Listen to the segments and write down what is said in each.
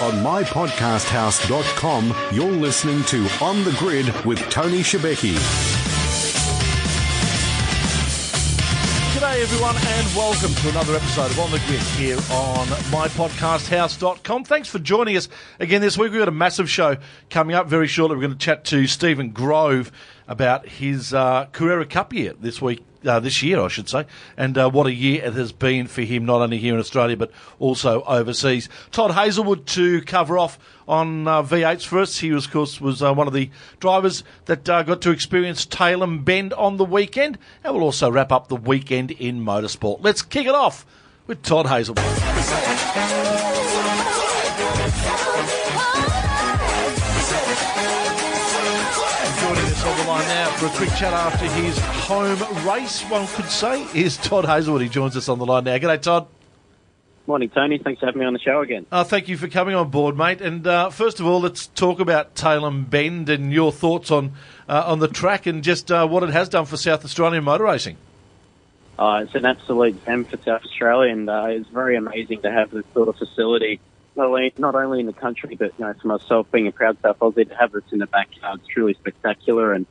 On mypodcasthouse.com, you're listening to On the Grid with Tony Shebeki. G'day everyone and welcome to another episode of On the Grid here on mypodcasthouse.com. Thanks for joining us again this week. We've got a massive show coming up very shortly. We're going to chat to Stephen Grove about his uh, Carrera Cup year this week uh, this year, I should say, and uh, what a year it has been for him, not only here in Australia but also overseas. Todd Hazelwood to cover off on uh, V8s first. He, was, of course, was uh, one of the drivers that uh, got to experience Tailem Bend on the weekend, and we'll also wrap up the weekend in motorsport. Let's kick it off with Todd Hazelwood. Now for a quick chat after his home race, one could say, is Todd Hazelwood. He joins us on the line now. G'day, Todd. Morning, Tony. Thanks for having me on the show again. Uh, thank you for coming on board, mate. And uh, first of all, let's talk about Tailem Bend and your thoughts on uh, on the track and just uh, what it has done for South Australian motor racing. Uh, it's an absolute gem for South Australia, and uh, it's very amazing to have this sort of facility, not only, not only in the country, but you know, for myself being a proud South Aussie, to have this in the backyard. It's truly spectacular, and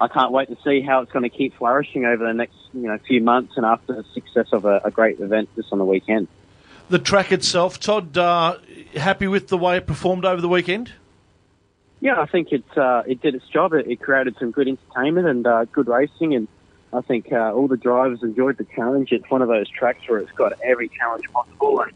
I can't wait to see how it's going to keep flourishing over the next you know few months and after the success of a, a great event just on the weekend. The track itself, Todd, uh, happy with the way it performed over the weekend? Yeah, I think it uh, it did its job. It, it created some good entertainment and uh, good racing, and I think uh, all the drivers enjoyed the challenge. It's one of those tracks where it's got every challenge possible, and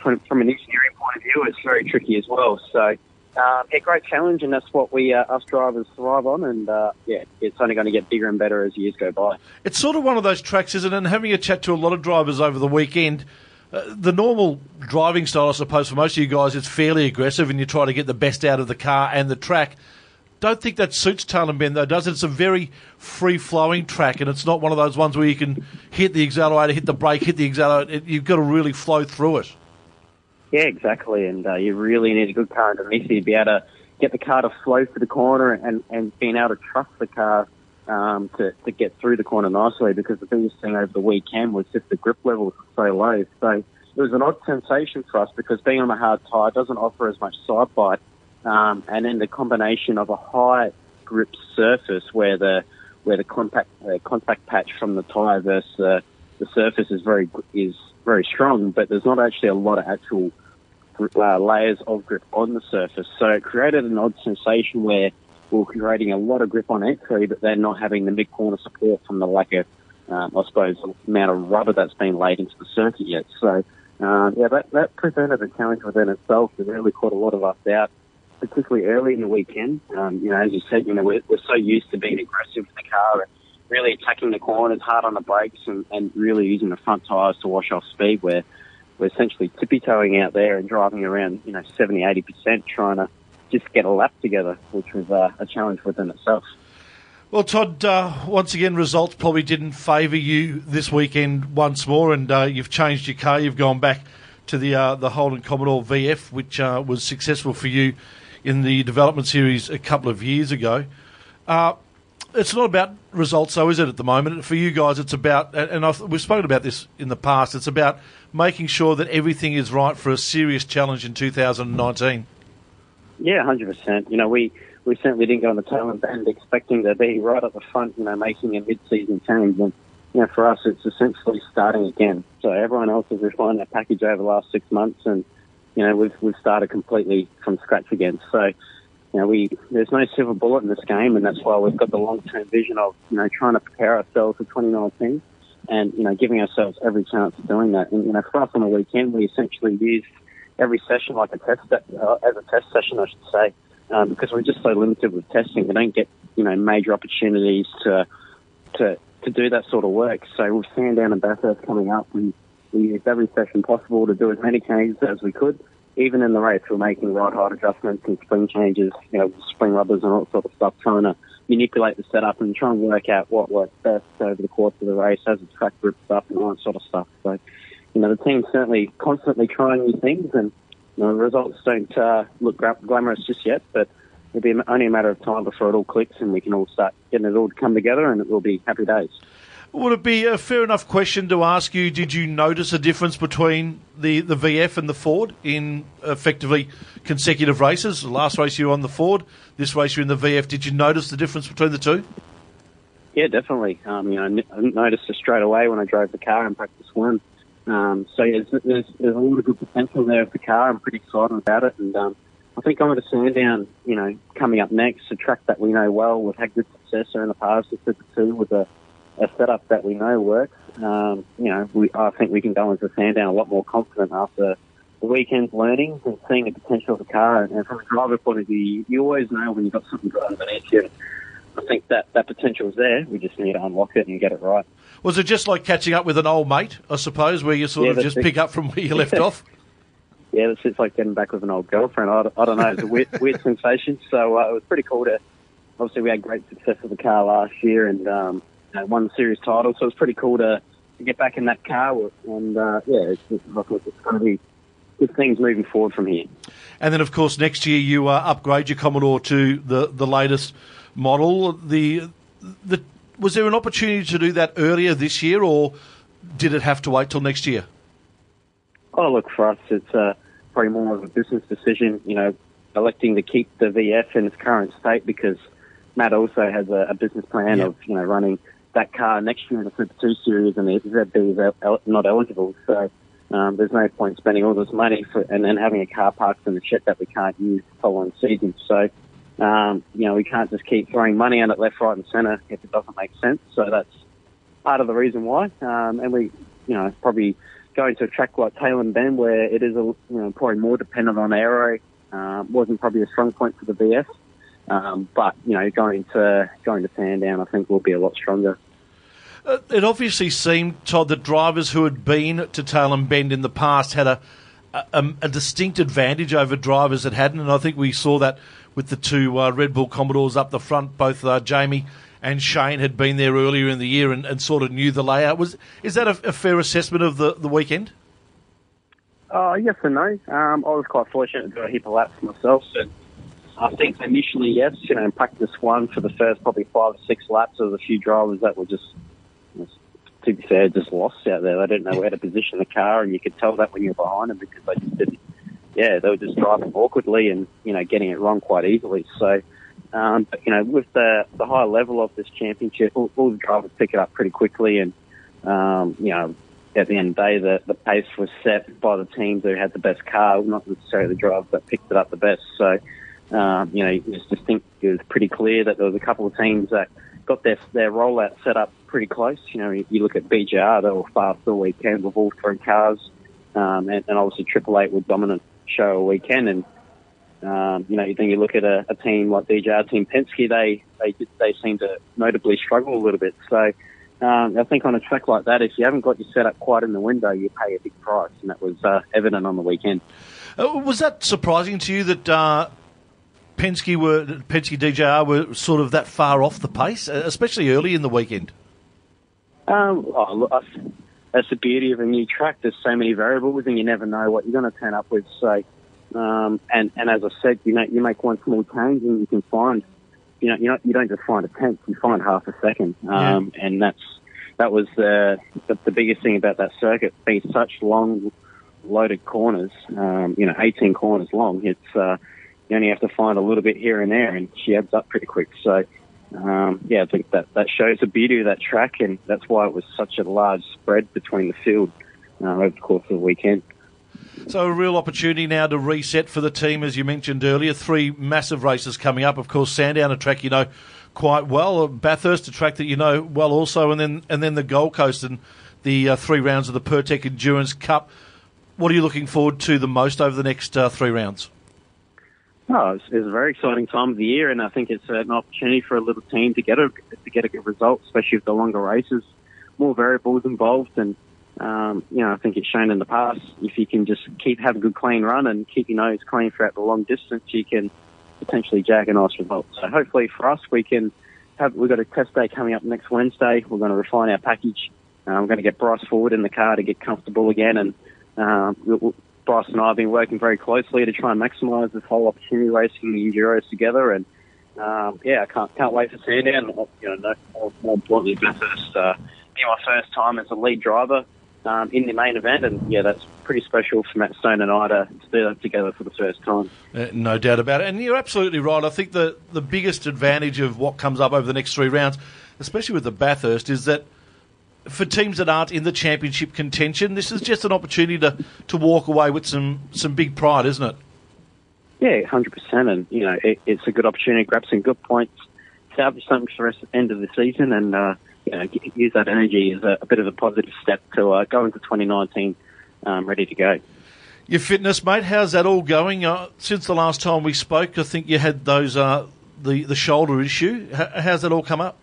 from, from an engineering point of view, it's very tricky as well. So, um, yeah, great challenge, and that's what we uh, us drivers thrive on. And uh, yeah, it's only going to get bigger and better as years go by. It's sort of one of those tracks, isn't it? And having a chat to a lot of drivers over the weekend, uh, the normal driving style, I suppose, for most of you guys, is fairly aggressive, and you try to get the best out of the car and the track. Don't think that suits Tailem Bend though, does it? It's a very free flowing track, and it's not one of those ones where you can hit the accelerator, hit the brake, hit the accelerator. It, you've got to really flow through it. Yeah, exactly. And uh, you really need a good car underneath you to be able to get the car to flow through the corner and, and being able to trust the car um, to, to get through the corner nicely because the biggest thing over the weekend was just the grip levels were so low. So it was an odd sensation for us because being on a hard tyre doesn't offer as much side bite. Um, and then the combination of a high grip surface where the where the contact uh, contact patch from the tyre versus uh, the surface is very is very strong, but there's not actually a lot of actual uh, layers of grip on the surface. So it created an odd sensation where we were creating a lot of grip on entry, but then not having the mid corner support from the lack of, um, I suppose, amount of rubber that's been laid into the circuit yet. So, uh, yeah, that, that presented a challenge within itself that really caught a lot of us out, particularly early in the weekend. Um, you know, as you said, you know, we're, we're so used to being aggressive with the car and really attacking the corners, hard on the brakes, and, and really using the front tyres to wash off speed where we're essentially tippy-toeing out there and driving around, you know, 70, 80% trying to just get a lap together, which was uh, a challenge within itself. Well, Todd, uh, once again, results probably didn't favour you this weekend once more, and uh, you've changed your car. You've gone back to the uh, the Holden Commodore VF, which uh, was successful for you in the development series a couple of years ago. It's not about results, though, is it? At the moment, for you guys, it's about, and I've, we've spoken about this in the past. It's about making sure that everything is right for a serious challenge in 2019. Yeah, hundred percent. You know, we we certainly didn't go on the tail end expecting to be right at the front. You know, making a mid-season change, and you know, for us, it's essentially starting again. So everyone else has refined their package over the last six months, and you know, we've we've started completely from scratch again. So. You know, we there's no silver bullet in this game, and that's why we've got the long-term vision of you know trying to prepare ourselves for 2019, and you know giving ourselves every chance of doing that. And you know, for us on the weekend, we essentially used every session like a test uh, as a test session, I should say, um, because we're just so limited with testing. We don't get you know major opportunities to to to do that sort of work. So with Sandown and Bathurst coming up, we we used every session possible to do as many changes as we could. Even in the race, we're making ride height adjustments and spring changes, you know, spring rubbers and all sort of stuff, trying to manipulate the setup and try and work out what works best over the course of the race as the track grips up and all that sort of stuff. So you know, the team's certainly constantly trying new things, and you know, the results don't uh, look glamorous just yet, but it'll be only a matter of time before it all clicks and we can all start getting it all to come together, and it will be happy days. Would it be a fair enough question to ask you? Did you notice a difference between the, the VF and the Ford in effectively consecutive races? The last race you were on the Ford, this race you're in the VF. Did you notice the difference between the two? Yeah, definitely. Um, you know, I noticed it straight away when I drove the car in practice one. Um, so yeah, there's, there's, there's a lot of good potential there with the car. I'm pretty excited about it, and um, I think I'm going to Sandown. You know, coming up next, a track that we know well. We've had good success there in the past with Super Two with a, a setup that we know works. Um, you know, we, I think we can go into Sandown a lot more confident after the weekend's learning and seeing the potential of the car. And from a driver point of view, you always know when you've got something good underneath you. I think that that potential is there. We just need to unlock it and get it right. Was it just like catching up with an old mate, I suppose, where you sort yeah, of just pick up from where you left off? Yeah, it's, it's like getting back with an old girlfriend. I, I don't know. It's a weird, weird sensation. So uh, it was pretty cool to. Obviously, we had great success with the car last year and um, know, won the series title. So it was pretty cool to, to get back in that car. And uh, yeah, it's, it's, it's going to be good things moving forward from here. And then, of course, next year you uh, upgrade your Commodore to the the latest model. The the was there an opportunity to do that earlier this year, or did it have to wait till next year? Oh, look, for us, it's uh, probably more of a business decision. You know, electing to keep the VF in its current state because Matt also has a, a business plan of you know running that car next year in the Super Two Series, and the ZB is not eligible. So um, there's no point spending all this money for and then having a car parked in the shed that we can't use the following season. So um, you know, we can't just keep throwing money at it left, right, and centre if it doesn't make sense. So that's part of the reason why. Um, and we, you know, probably going to a track like Tailem Bend where it is, a, you know, probably more dependent on aero. Uh, wasn't probably a strong point for the VF. Um, but you know, going to going to Sandown, I think we'll be a lot stronger. Uh, it obviously seemed, Todd, that drivers who had been to Tailem Bend in the past had a, a, a distinct advantage over drivers that hadn't, and I think we saw that with the two uh, Red Bull Commodores up the front. Both uh, Jamie and Shane had been there earlier in the year and, and sort of knew the layout. Was is that a, a fair assessment of the, the weekend? Uh, yes and no. Um, I was quite fortunate to do a heap of laps myself. So I think initially, yes, you know, in practice one for the first probably five or six laps, there was a few drivers that were just, to be fair, just lost out there. They didn't know where to position the car, and you could tell that when you were behind them because they just didn't yeah, they were just driving awkwardly and, you know, getting it wrong quite easily. So, um, but, you know, with the, the high level of this championship, all, all the drivers pick it up pretty quickly. And, um, you know, at the end of the day, the, the pace was set by the teams who had the best car, not necessarily the drivers that picked it up the best. So, um, you know, you just think it was pretty clear that there was a couple of teams that got their their rollout set up pretty close. You know, you, you look at BJR, they were fast all weekend with all three cars, um, and, and obviously Triple Eight were dominant show a weekend. And um, you know, then you look at a, a team like DJR Team Penske, they they they seem to notably struggle a little bit. So um, I think on a track like that, if you haven't got your setup quite in the window, you pay a big price, and that was uh, evident on the weekend. Uh, was that surprising to you that? Uh... Penske were Penske DJR were sort of that far off the pace, uh, especially early in the weekend. Um, oh, look, that's the beauty of a new track. There's so many variables, and you never know what you're going to turn up with. So, um, and and as I said, you know, you make one small change, and you can find, you know, you know, you don't just find a tenth, you find half a second, um, yeah. and that's that was the, the the biggest thing about that circuit being such long, loaded corners. Um, you know, 18 corners long. It's uh, you only have to find a little bit here and there, and she adds up pretty quick. So um, yeah, I think that, that shows the beauty of that track, and that's why it was such a large spread between the field uh, over the course of the weekend. So a real opportunity now to reset for the team, as you mentioned earlier. Three massive races coming up. Of course, Sandown, a track you know quite well. Bathurst, a track that you know well also, and then and then the Gold Coast and the uh, three rounds of the Pirtek Endurance Cup. What are you looking forward to the most over the next uh, three rounds? Oh, it's, it's, a very exciting time of the year, and I think it's an opportunity for a little team to get a to get a good result, especially with the longer races, more variables involved, and um, you know I think it's shown in the past if you can just keep have a good clean run and keep your nose clean throughout the long distance, you can potentially jag a nice result. So hopefully for us, we can have we've got a test day coming up next Wednesday. We're going to refine our package. Uh, I'm going to get Bryce Fullwood in the car to get comfortable again, and um, we'll, Bryce and I have been working very closely to try and maximise this whole opportunity racing the Enduros together. And um, yeah, I can't can't wait for Sandown. You know, no, more, more importantly, Bathurst. Uh, be my first time as a lead driver um, in the main event, and yeah, that's pretty special for Matt Stone and I to, to do that together for the first time. Uh, no doubt about it, and you're absolutely right. I think the the biggest advantage of what comes up over the next three rounds, especially with the Bathurst, is that for teams that aren't in the championship contention, this is just an opportunity to, to walk away with some, some big pride, isn't it? Yeah, hundred percent, and you know it, it's a good opportunity to grab some good points, salvage something for the rest of the end of the season, and uh, you know use that energy as a, a bit of a positive step to uh, go into 2019 um, ready to go. Your fitness, mate, how's that all going? Uh, since the last time we spoke, I think you had those uh, the the shoulder issue. H- how's that all come up?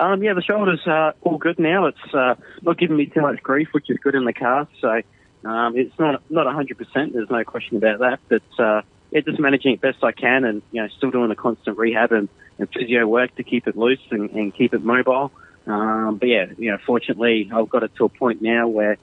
Um, yeah, the shoulder's uh, all good now. It's uh, not giving me too much grief, which is good in the car. So um, it's not not 100%. There's no question about that. But uh, yeah, just managing it best I can, and you know, still doing the constant rehab and, and physio work to keep it loose and, and keep it mobile. Um, but yeah, you know, fortunately, I've got it to a point now where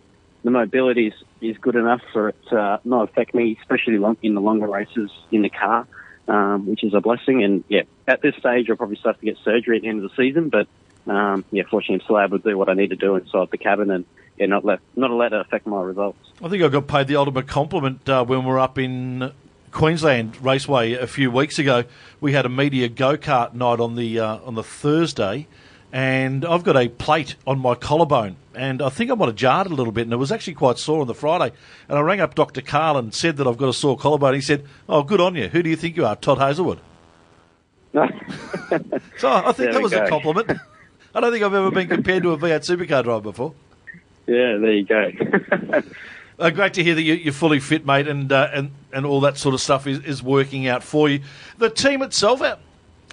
the mobility is, is good enough for it to uh, not affect me, especially long, in the longer races in the car, um, which is a blessing. And yeah, at this stage, I'll probably start to get surgery at the end of the season, but um, yeah, fortunately, I'm still able to do what I need to do inside the cabin and yeah, not let not let it affect my results. I think I got paid the ultimate compliment uh, when we were up in Queensland Raceway a few weeks ago. We had a media go kart night on the uh, on the Thursday, and I've got a plate on my collarbone, and I think I might have jarred a little bit, and it was actually quite sore on the Friday. And I rang up Dr. Carl and said that I've got a sore collarbone. He said, "Oh, good on you. Who do you think you are, Todd Hazelwood?" so I think that was go. a compliment. I don't think I've ever been compared to a V8 supercar driver before. Yeah, there you go. uh, great to hear that you, are fully fit, mate, and uh, and and all that sort of stuff is, is working out for you. The team itself, uh,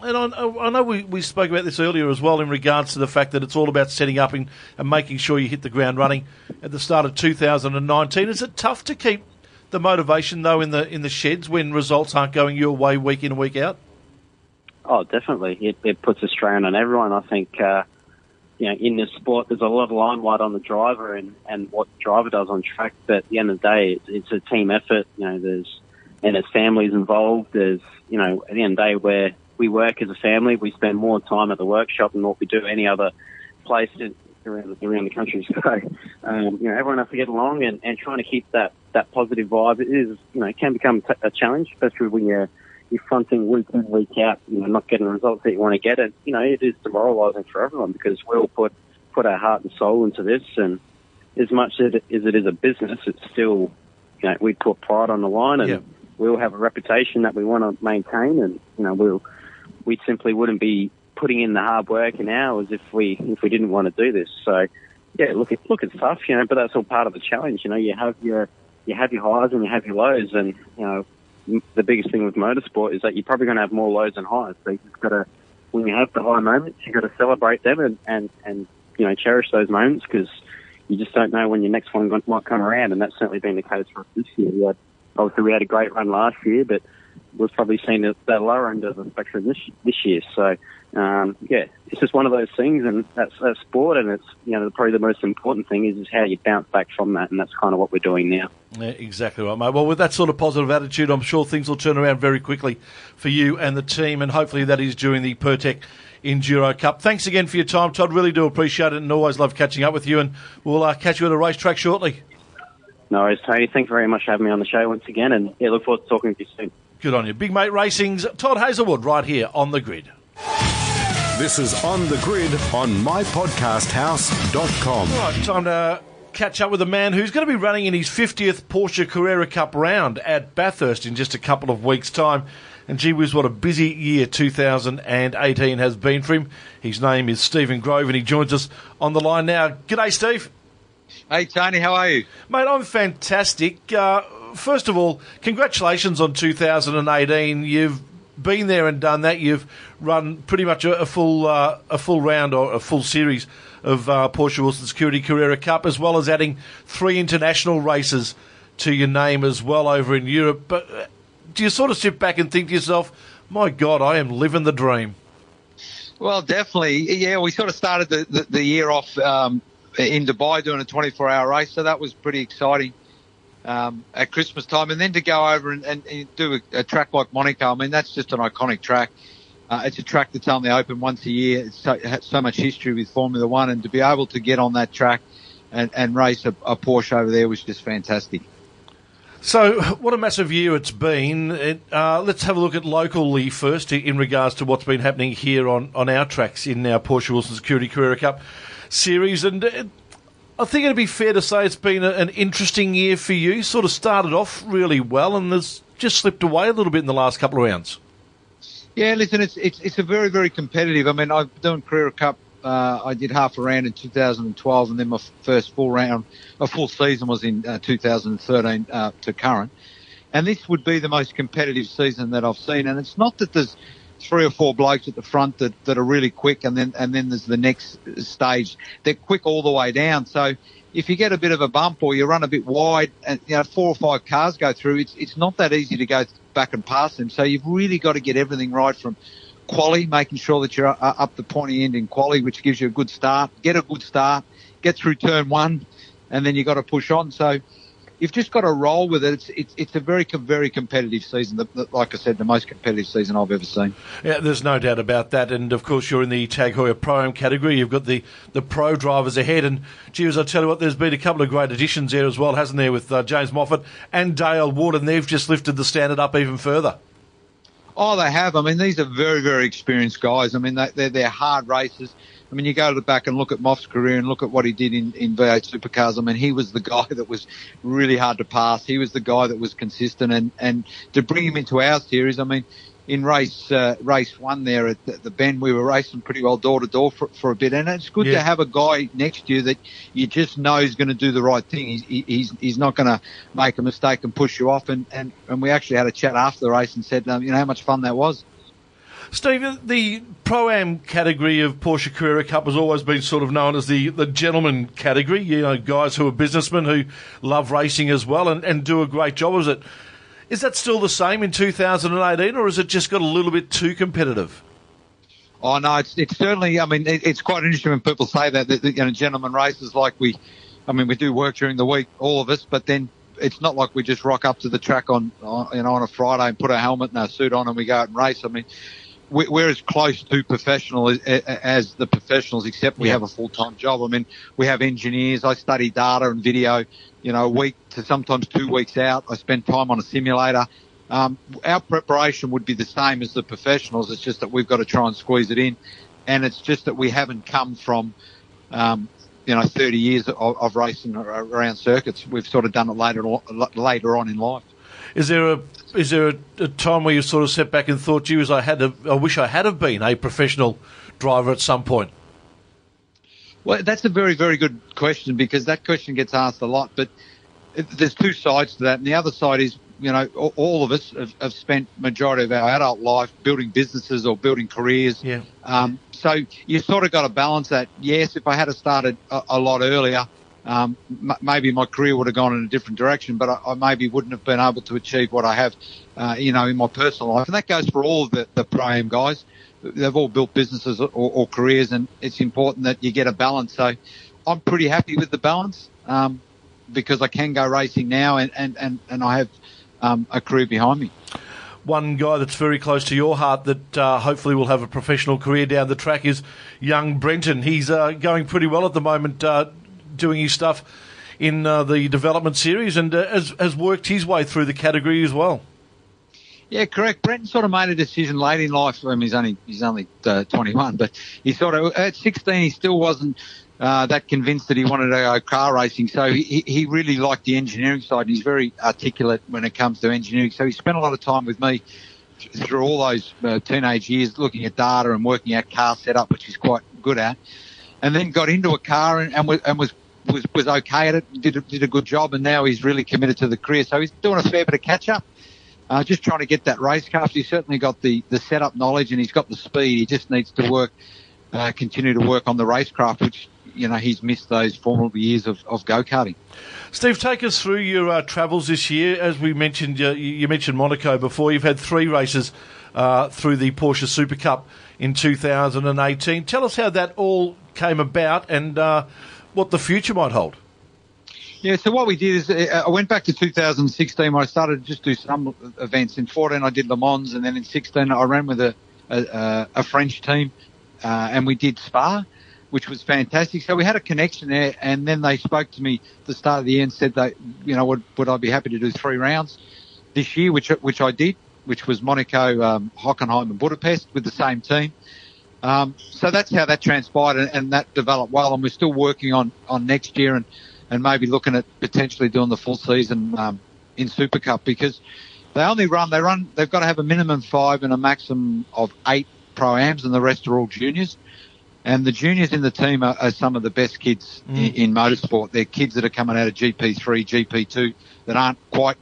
and I, I know we, we spoke about this earlier as well in regards to the fact that it's all about setting up and, and making sure you hit the ground running at the start of 2019. Is it tough to keep the motivation though in the in the sheds when results aren't going your way week in week out? Oh, definitely. It, it puts a strain on everyone. I think uh, you know, in this sport, there's a lot of limelight on the driver and, and what the driver does on track. But at the end of the day, it's, it's a team effort. You know, there's, and there's families involved. There's, you know, at the end of the day where we work as a family, we spend more time at the workshop than what we do any other place around, around the country. So, um, you know, everyone has to get along and, and trying to keep that, that positive vibe is, you know, can become a challenge, especially when you're, you're fronting week in, week out, you know, not getting the results that you want to get. And, you know, it is demoralising for everyone because we all put, put our heart and soul into this. And as much as it, as it is a business, it's still, you know, we put pride on the line and yeah. we all have a reputation that we want to maintain. And, you know, we'll, we simply wouldn't be putting in the hard work and hours if we, if we didn't want to do this. So, yeah, look, it, look, it's tough, you know, but that's all part of the challenge. You know, you have your, you have your highs and you have your lows, and you know, the biggest thing with motorsport is that you're probably going to have more lows than highs. So you've got to, when you have the high moments, you've got to celebrate them and, and, and you know, cherish those moments because you just don't know when your next one might come around. And that's certainly been the case for us this year. We had, obviously, we had a great run last year, but we've probably seen the, the lower end of the spectrum this this year. So um, yeah, it's just one of those things, and that's, that's sport, and it's you know probably the most important thing is, is how you bounce back from that, and that's kind of what we're doing now. Yeah, exactly right, mate. Well, with that sort of positive attitude, I'm sure things will turn around very quickly for you and the team, and hopefully that is during the Pirtek Enduro Cup. Thanks again for your time, Todd. Really do appreciate it, and always love catching up with you. And we'll uh, catch you at a racetrack shortly. No worries, Tony. Thanks very much for having me on the show once again, and yeah, look forward to talking to you soon. Good on you. Big Mate Racing's Todd Hazelwood right here on the grid. This is On the Grid on mypodcasthouse.com. All right, time to catch up with a man who's going to be running in his 50th Porsche Carrera Cup round at Bathurst in just a couple of weeks' time. And gee whiz, what a busy year 2018 has been for him. His name is Stephen Grove, and he joins us on the line now. G'day, Steve. Hey, Tony, how are you? Mate, I'm fantastic. Uh, first of all, congratulations on 2018. You've been there and done that. You've run pretty much a, a full uh, a full round or a full series of uh, Porsche Wilson Security Carrera Cup, as well as adding three international races to your name as well over in Europe. But uh, do you sort of sit back and think to yourself, "My God, I am living the dream"? Well, definitely. Yeah, we sort of started the, the, the year off um, in Dubai doing a 24 hour race, so that was pretty exciting um, at Christmas time, and then to go over and, and, and do a, a, track like Monaco, I mean that's just an iconic track. Uh, it's a track that's only open once a year. It's so, has so much history with Formula One, and to be able to get on that track and, and race a, a Porsche over there was just fantastic. So, what a massive year it's been. It, uh, let's have a look at locally first in regards to what's been happening here on, on our tracks in our Porsche Wilson Security Carrera Cup series. And I think it'd be fair to say it's been a, an interesting year for you. Sort of started off really well and has just slipped away a little bit in the last couple of rounds. Yeah, listen, it's it's it's a very very competitive. I mean, I've done Carrera Cup uh, I did half a round in 2012, and then my first full round, a full season was in uh, 2013 uh, to current. And this would be the most competitive season that I've seen. And it's not that there's three or four blokes at the front that, that are really quick, and then and then there's the next stage. They're quick all the way down. So if you get a bit of a bump or you run a bit wide, and you know four or five cars go through, it's it's not that easy to go back and pass them. So you've really got to get everything right from quality, making sure that you're uh, up the pointy end in quality, which gives you a good start. Get a good start, get through turn one, and then you've got to push on. So you've just got to roll with it. It's it's, it's a very very competitive season. The, the, like I said, the most competitive season I've ever seen. Yeah, there's no doubt about that. And of course, you're in the Tag Heuer Pro category. You've got the, the pro drivers ahead. And geez, I tell you what, there's been a couple of great additions there as well, hasn't there, with uh, James Moffat and Dale Wood, and they've just lifted the standard up even further. Oh, they have. I mean, these are very, very experienced guys. I mean, they, they're, they're hard racers. I mean, you go to the back and look at Moff's career and look at what he did in, in V8 supercars. I mean, he was the guy that was really hard to pass. He was the guy that was consistent and, and to bring him into our series, I mean, in race uh, race one there at the, the, Bend, we were racing pretty well door to door for, for a bit, and it's good yeah. to have a guy next to you that you just know is going to do the right thing. He's he's he's not going to make a mistake and push you off. And, and and we actually had a chat after the race and said, um, you know, how much fun that was. Steve, the Pro Am category of Porsche Carrera Cup has always been sort of known as the, the gentleman category. You know, guys who are businessmen who love racing as well and, and do a great job. Is it is that still the same in 2018, or has it just got a little bit too competitive? Oh no, it's it's certainly. I mean, it, it's quite interesting when people say that, that, you know, gentlemen races like we. I mean, we do work during the week, all of us, but then it's not like we just rock up to the track on, on you know on a Friday and put a helmet and a suit on and we go out and race. I mean, we're as close to professional as, as the professionals, except we yeah. have a full time job. I mean, we have engineers. I study data and video you know, a week to sometimes two weeks out. I spend time on a simulator. Um, our preparation would be the same as the professionals. It's just that we've got to try and squeeze it in. And it's just that we haven't come from, um, you know, 30 years of, of, racing around circuits. We've sort of done it later, later on in life. Is there a is there a, a time where you sort of sat back and thought, "Gee, I had to, I wish I had have been a professional driver at some point"? Well, that's a very, very good question because that question gets asked a lot. But there's two sides to that, and the other side is, you know, all of us have, have spent majority of our adult life building businesses or building careers. Yeah. Um, so you sort of got to balance that. Yes, if I had started a, a lot earlier, um, m- maybe my career would have gone in a different direction, but I, I maybe wouldn't have been able to achieve what I have, uh, you know, in my personal life. And that goes for all the, the pro am guys they've all built businesses or, or, careers, and it's important that you get a balance. So I'm pretty happy with the balance um, because I can go racing now, and and and, and I have um, a career behind me. One guy that's very close to your heart that uh, hopefully will have a professional career down the track is young Brenton. He's uh, going pretty well at the moment, uh, doing his stuff in uh, the development series, and uh, has, has worked his way through the category as well. Yeah, correct. Brenton sort of made a decision late in life. I mean, he's only he's only uh, 21, but he sort of at 16 he still wasn't uh, that convinced that he wanted to go car racing. So he, he really liked the engineering side. He's very articulate when it comes to engineering. So he spent a lot of time with me through all those uh, teenage years looking at data and working out car setup, which he's quite good at. And then got into a car and, and was, and was was was okay at it, did a, did a good job, and now he's really committed to the career. So he's doing a fair bit of catch up. Uh, just trying to get that racecraft. He's certainly got the, the setup knowledge and he's got the speed. He just needs to work, uh, continue to work on the racecraft, which, you know, he's missed those formative years of, of go-karting. Steve, take us through your uh, travels this year. As we mentioned, uh, you mentioned Monaco before. You've had three races uh, through the Porsche Super Cup in 2018. Tell us how that all came about and uh, what the future might hold. Yeah, so what we did is uh, I went back to 2016 where I started to just do some events. In 14 I did Le Mans and then in 16 I ran with a, a, a, a French team, uh, and we did Spa, which was fantastic. So we had a connection there, and then they spoke to me at the start of the year and said they, you know would, would I be happy to do three rounds this year, which which I did, which was Monaco, um, Hockenheim, and Budapest with the same team. Um, so that's how that transpired, and, and that developed well. And we're still working on on next year and and maybe looking at potentially doing the full season um, in Super Cup because they only run they run they've got to have a minimum five and a maximum of eight pro ams, and the rest are all juniors. And the juniors in the team are, are some of the best kids Mm. in, in motorsport. They're kids that are coming out of GP3, GP2 that aren't quite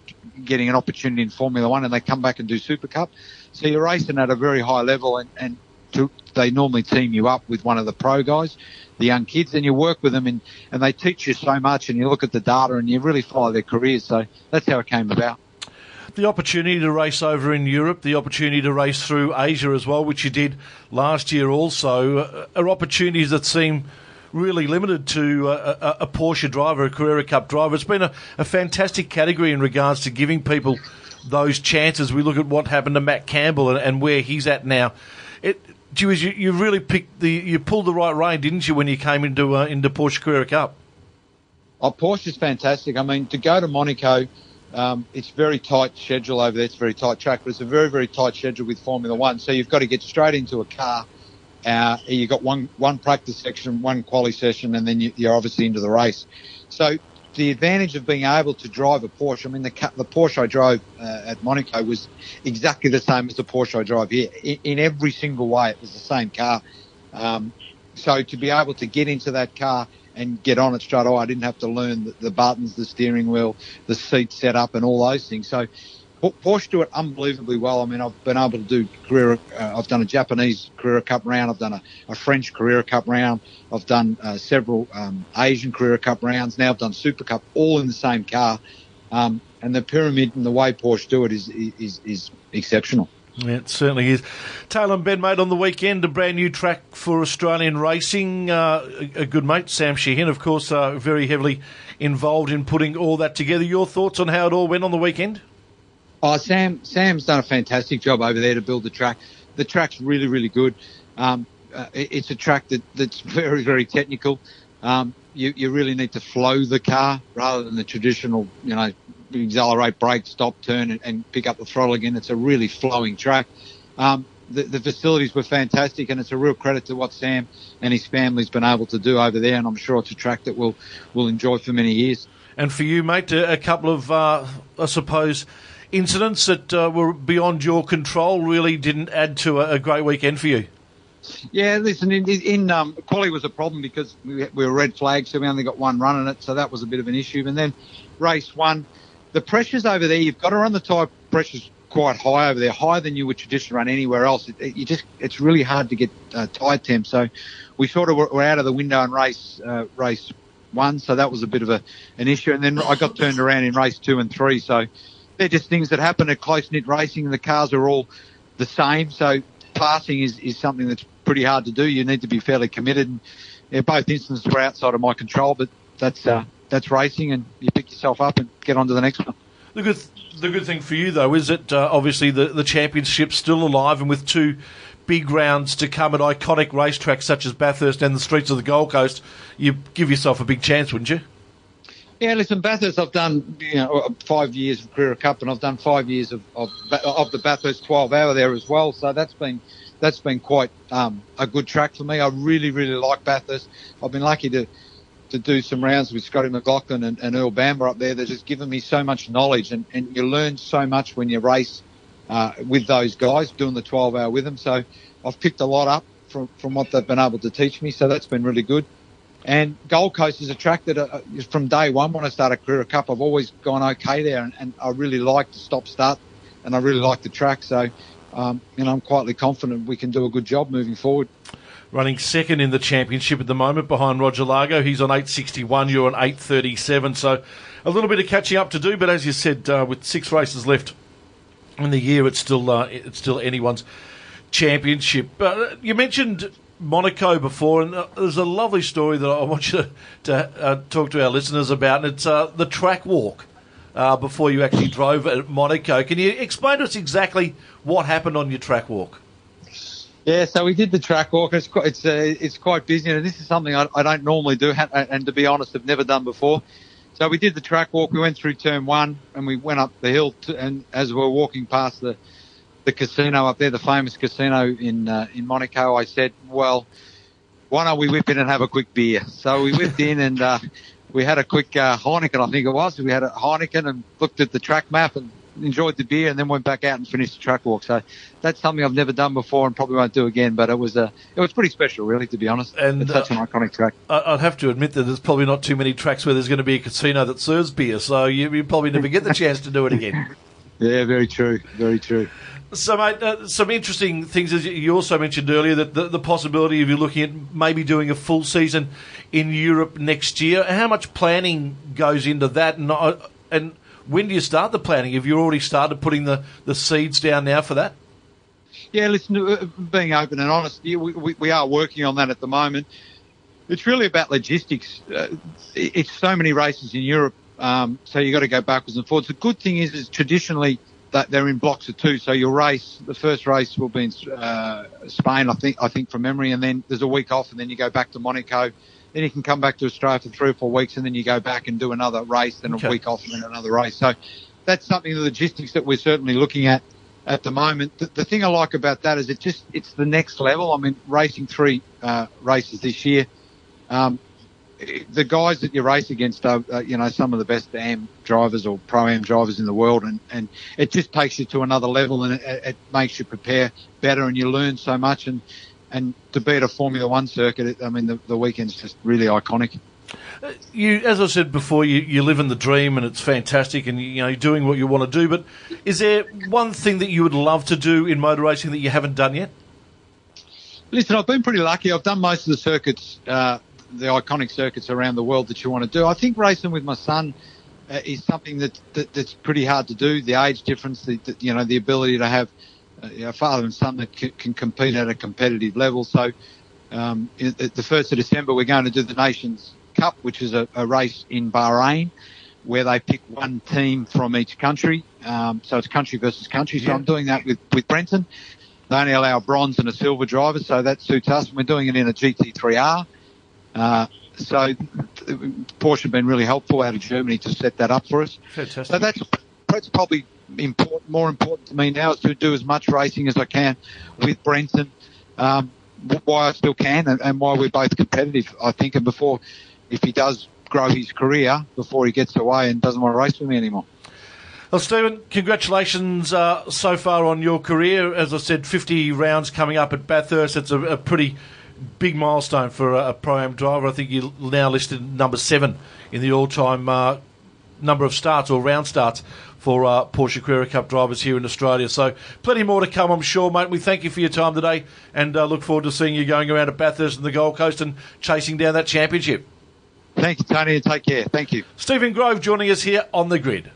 getting an opportunity in Formula One, and they come back and do Super Cup. So you're racing at a very high level, and, and to, they normally team you up with one of the pro guys, the young kids, and you work with them, and, and they teach you so much, and you look at the data, and you really follow their careers. So that's how it came about. the opportunity to race over in Europe, the opportunity to race through Asia as well, which you did last year also, uh, are opportunities that seem really limited to uh, a, a Porsche driver, a Carrera Cup driver. It's been a, a fantastic category in regards to giving people those chances. We look at what happened to Matt Campbell and, and where he's at now. It, Jewish, you, you really picked the, you pulled the right rein, didn't you, when you came into uh, into Porsche Carrera Cup? Oh, is fantastic. I mean, to go to Monaco, um, it's very tight schedule over there. It's very tight track, but it's a very, very tight schedule with Formula One. So you've got to get straight into a car. Uh, you've got one, one practice section, one quali session, and then you, you're obviously into the race. So the advantage of being able to drive a Porsche, I mean, the, the Porsche I drove uh, at Monaco was exactly the same as the Porsche I drive here. In, in every single way, it was the same car. Um, so to be able to get into that car and get on it straight away, I didn't have to learn the, the buttons, the steering wheel, the seat setup, and all those things. So Porsche do it unbelievably well. I mean, I've been able to do Carrera. Uh, I've done a Japanese Carrera Cup round. I've done a, a French Carrera Cup round. I've done uh, several um, Asian Carrera Cup rounds. Now I've done Super Cup, all in the same car. Um, and the pyramid and the way Porsche do it is is, is exceptional. Yeah, it certainly is. Tailem Bend made on the weekend, a brand new track for Australian racing. Uh, a, a good mate, Sam Shahin, of course, uh, very heavily involved in putting all that together. Your thoughts on how it all went on the weekend? Oh, Sam, Sam's done a fantastic job over there to build the track. The track's really, really good. Um, uh, it's a track that, that's very, very technical. Um, you, you really need to flow the car rather than the traditional, you know, accelerate, brake, stop, turn, and, and pick up the throttle again. It's a really flowing track. Um, the, the facilities were fantastic, and it's a real credit to what Sam and his family's been able to do over there. And I'm sure it's a track that we'll we'll enjoy for many years. And for you, mate, a couple of, uh, I suppose, incidents that uh, were beyond your control really didn't add to a, a great weekend for you. Yeah, listen, in, in um, quali was a problem because we, we were red flags, so we only got one run in it, so that was a bit of an issue. And then race one, the pressures over there, you've got to run the tyre pressures quite high over there, higher than you would traditionally run anywhere else. It, it, you just, it's really hard to get uh, tyre temp. So we sort of were, were out of the window in race uh, race one, so that was a bit of a an issue. And then I got turned around in race two and three, so they're just things that happen at close knit racing. And the cars are all the same, so passing is, is something that's pretty hard to do. You need to be fairly committed. And, yeah, both instances were outside of my control, but that's uh, that's racing, and you pick yourself up and get on to the next one. The good, the good thing for you though is that uh, obviously the the championship's still alive, and with two big rounds to come at iconic racetracks such as Bathurst and the streets of the Gold Coast, you give yourself a big chance, wouldn't you? Yeah, listen, Bathurst, I've done you know five years of Carrera Cup, and I've done five years of of, of the Bathurst 12 hour there as well. So that's been that's been quite um, a good track for me. I really really like Bathurst. I've been lucky to to do some rounds with Scotty McLaughlin and, and Earl Bamber up there. They've just given me so much knowledge, and, and you learn so much when you race uh, with those guys, doing the 12 hour with them. So I've picked a lot up from from what they've been able to teach me. So that's been really good. And Gold Coast is a track that uh, from day one when I started Carrera Cup, I've always gone okay there, and, and I really like the stop start, and I really like the track. So, um, know, I'm quietly confident we can do a good job moving forward. Running second in the championship at the moment behind Roger Lago. He's on 861, you're on 837. So a little bit of catching up to do, but as you said, uh, with six races left in the year, it's still uh, it's still anyone's championship. Uh, you mentioned Monaco before, and uh, there's a lovely story that I want you to, to uh, talk to our listeners about, and it's uh, the track walk. Uh, before you actually drove at Monaco, can you explain to us exactly what happened on your track walk? Yeah, so we did the track walk. It's quite, it's, uh, it's quite busy, and this is something I, I don't normally do, and to be honest, I've never done before. So we did the track walk. We went through turn one, and we went up the hill. To, and as we were walking past the the casino up there, the famous casino in uh, in Monaco, I said, "Well, why don't we whip in and have a quick beer?" So we whipped in and uh, we had a quick uh, Heineken, I think it was. We had a Heineken and looked at the track map and enjoyed the beer and then went back out and finished the track walk. So that's something I've never done before and probably won't do again. But it was uh, it was pretty special, really, to be honest. And it's such uh, an iconic track. I'd have to admit that there's probably not too many tracks where there's going to be a casino that serves beer, so you, you probably never get the chance to do it again. Yeah, very true, very true. So, mate, uh, some interesting things. As you also mentioned earlier, that the, the, possibility of you looking at maybe doing a full season in Europe next year. How much planning goes into that, and uh, and when do you start the planning? Have you already started putting the, the seeds down now for that? Yeah, listen, uh, being open and honest, we, we, we are working on that at the moment. It's really about logistics. Uh, it's so many races in Europe, um, so you've got to go backwards and forwards. The good thing is, is traditionally they're in blocks of two. So your race, the first race will be in uh, Spain, I think, I think from memory, and then there's a week off, and then you go back to Monaco then you can come back to Australia for three or four weeks and then you go back and do another race, then okay. a week off and then another race. So that's something, the logistics that we're certainly looking at at the moment. The, the thing I like about that is it just, it's the next level. I mean, racing three, uh, races this year, um, the guys that you race against are, uh, you know, some of the best AM drivers or pro AM drivers in the world, and, and it just takes you to another level, and it, it makes you prepare better, and you learn so much. And and to be at a Formula One circuit, I mean, the, the weekend's just really iconic. You, as I said before, you, you live in the dream and it's fantastic, and you know you're doing what you want to do. But is there one thing that you would love to do in motor racing that you haven't done yet? Listen, I've been pretty lucky. I've done most of the circuits, uh, the iconic circuits around the world that you want to do. I think racing with my son uh, is something that, that, that's pretty hard to do. The age difference, the, the you know, the ability to have a father and son that c- can compete at a competitive level. So, um, the first of December, we're going to do the Nations Cup, which is a, a race in Bahrain, where they pick one team from each country. Um, so it's country versus country. So yeah. I'm doing that with with Brenton. They only allow bronze and a silver driver, so that suits us. We're doing it in a GT3R. Uh, so Porsche have been really helpful out of Germany to set that up for us. Fantastic. So that's that's probably important, more important to me now is to do as much racing as I can with Brenton, um, why I still can and, and why we're both competitive, I think. And before, if he does grow his career before he gets away and doesn't want to race with me anymore. Well, Stephen, congratulations uh, so far on your career. As I said, 50 rounds coming up at Bathurst. It's a, a pretty big milestone for a, a pro am driver. I think you're now listed number seven in the all time uh, number of starts or round starts for uh, Porsche Carrera Cup drivers here in Australia. So plenty more to come, I'm sure, mate. We thank you for your time today and uh, look forward to seeing you going around at Bathurst and the Gold Coast and chasing down that championship. Thank you, Tony, and take care. Thank you. Stephen Grove joining us here on the grid.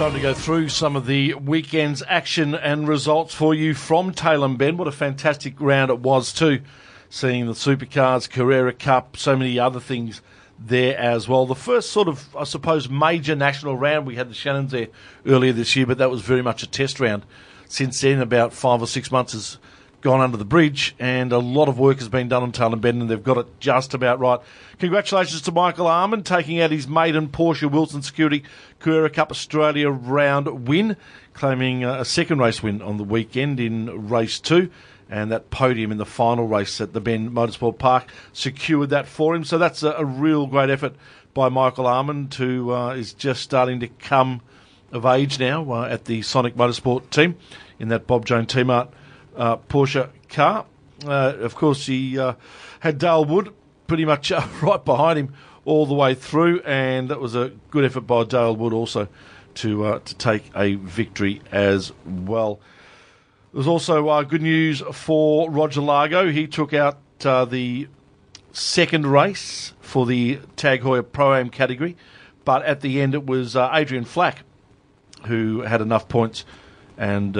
Time to go through some of the weekend's action and results for you from Tailem Bend. What a fantastic round it was, too. Seeing the Supercars, Carrera Cup, so many other things there as well. The first sort of, I suppose, major national round, we had the Shannons there earlier this year, but that was very much a test round. Since then, about five or six months has gone under the bridge, and a lot of work has been done on Tailem Bend, and they've got it just about right. Congratulations to Michael Almond taking out his maiden Porsche Wilson Security Carrera Cup Australia round win, claiming a second race win on the weekend in race two. And that podium in the final race at the Bend Motorsport Park secured that for him. So that's a, a real great effort by Michael Almond, who uh, is just starting to come of age now uh, at the Sonic Motorsport team in that Bob Jane T-Mart uh, Porsche car. Uh, of course, he uh, had Dale Wood pretty much uh, right behind him all the way through, and that was a good effort by Dale Wood also to uh, to take a victory as well. There's also uh, good news for Roger Lago. He took out the second race for the Tag Heuer Pro Am category, but at the end it was Adrian Flack who had enough points and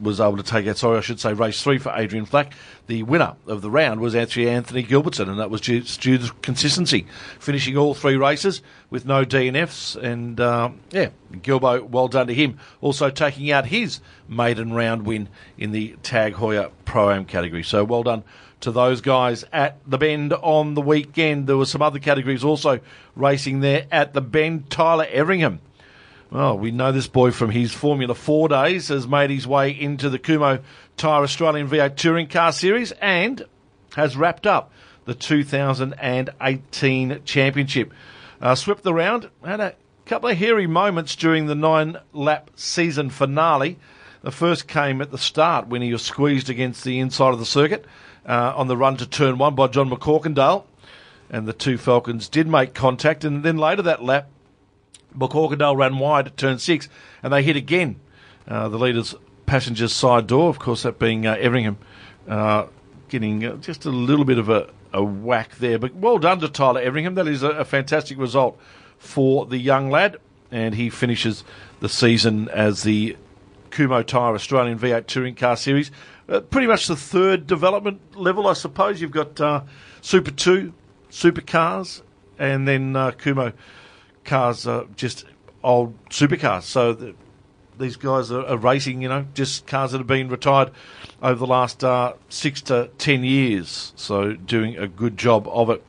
was able to take out, sorry, I should say race three for Adrian Flack. The winner of the round was actually Anthony Gilbertson, and that was due, due to consistency, finishing all three races with no DNFs. And uh, yeah, Gilbo, well done to him. Also taking out his maiden round win in the Tag Heuer Pro Am category. So well done to those guys at the Bend on the weekend. There were some other categories also racing there at the Bend. Tyler Everingham well, we know this boy from his Formula 4 days has made his way into the Kumho Tyre Australian V8 Touring Car Series and has wrapped up the 2018 Championship. Uh, swept the round, had a couple of hairy moments during the nine lap season finale. The first came at the start when he was squeezed against the inside of the circuit uh, on the run to turn one by John McCorkindale. And the two Falcons did make contact, and then later that lap, McCorkindale ran wide at turn six, and they hit again. Uh, the leader's passenger's side door, of course, that being uh, Everingham, uh, getting uh, just a little bit of a, a, whack there. But well done to Tyler Everingham. That is a, a, fantastic result for the young lad, and he finishes the season as the Kumho Tyre Australian V8 Touring Car Series. Uh, pretty much the third development level, I suppose. You've got uh, Super 2, Supercars, and then Kumho cars are just old supercars. So the, these guys are, are, racing, you know, just cars that have been retired over the last uh, six to ten years. So doing a good job of it.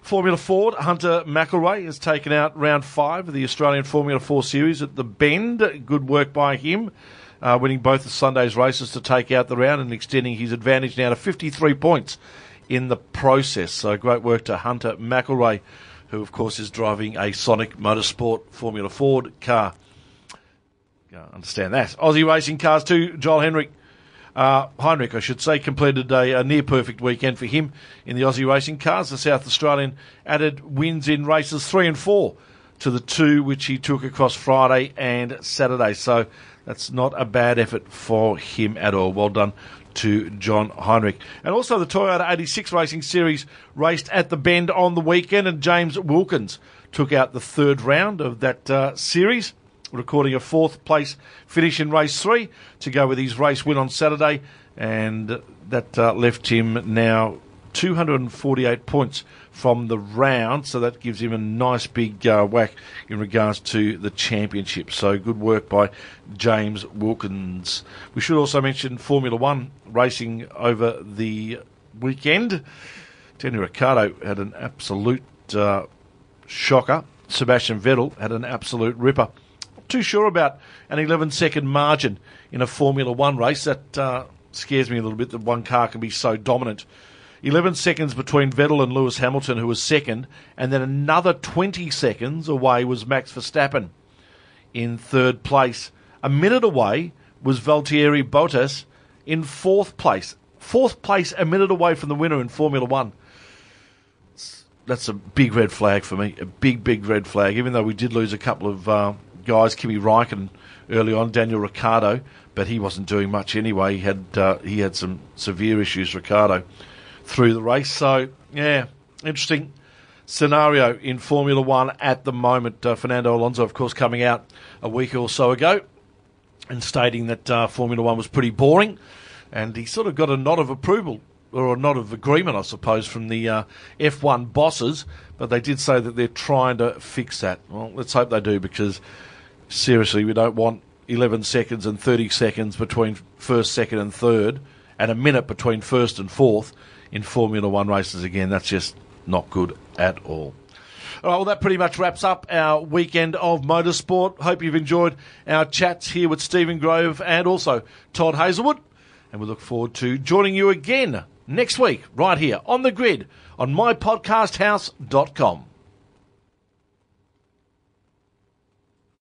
Formula Ford, Hunter McElroy has taken out round five of the Australian Formula 4 Series at the Bend. Good work by him, uh, winning both the Sunday's races to take out the round and extending his advantage now to 53 points in the process. So great work to Hunter McElroy who, of course, is driving a Sonic Motorsport Formula Ford car. Understand that. Aussie Racing Cars too, Joel Henrik. Uh, Heinrich, I should say, completed a, a, near perfect weekend for him in the Aussie Racing Cars. The South Australian added wins in races three and four to the two which he took across Friday and Saturday. So that's not a bad effort for him at all. Well done to John Heinrich. And also the Toyota 86 Racing Series raced at the Bend on the weekend, and James Wilkins took out the third round of that uh, series, recording a fourth place finish in race three to go with his race win on Saturday, and that uh, left him now 248 points from the round, so that gives him a nice big uh, whack in regards to the championship. So good work by James Wilkins. We should also mention Formula One racing over the weekend. Danny Ricciardo had an absolute uh, shocker. Sebastian Vettel had an absolute ripper. Too sure about an 11 second margin in a Formula One race. That uh, scares me a little bit that one car can be so dominant 11 seconds between Vettel and Lewis Hamilton, who was second, and then another 20 seconds away was Max Verstappen in third place. A minute away was Valtteri Bottas in fourth place. Fourth place, a minute away from the winner in Formula One. That's a big red flag for me. A big, big red flag. Even though we did lose a couple of uh, guys, Kimi Raikkonen early on, Daniel Ricciardo, but he wasn't doing much anyway. He had uh, he had some severe issues, Ricciardo through the race. So, yeah, interesting scenario in Formula One at the moment. Uh, Fernando Alonso, of course, coming out a week or so ago and stating that uh, Formula One was pretty boring. And he sort of got a nod of approval, or a nod of agreement, I suppose, from the uh, F1 bosses. But they did say that they're trying to fix that. Well, let's hope they do, because seriously, we don't want 11 seconds and 30 seconds between first, second, and third, and a minute between first and fourth in Formula One races again. That's just not good at all. All right, well, that pretty much wraps up our weekend of motorsport. Hope you've enjoyed our chats here with Stephen Grove and also Todd Hazelwood. And we look forward to joining you again next week, right here on the grid on mypodcasthouse.com.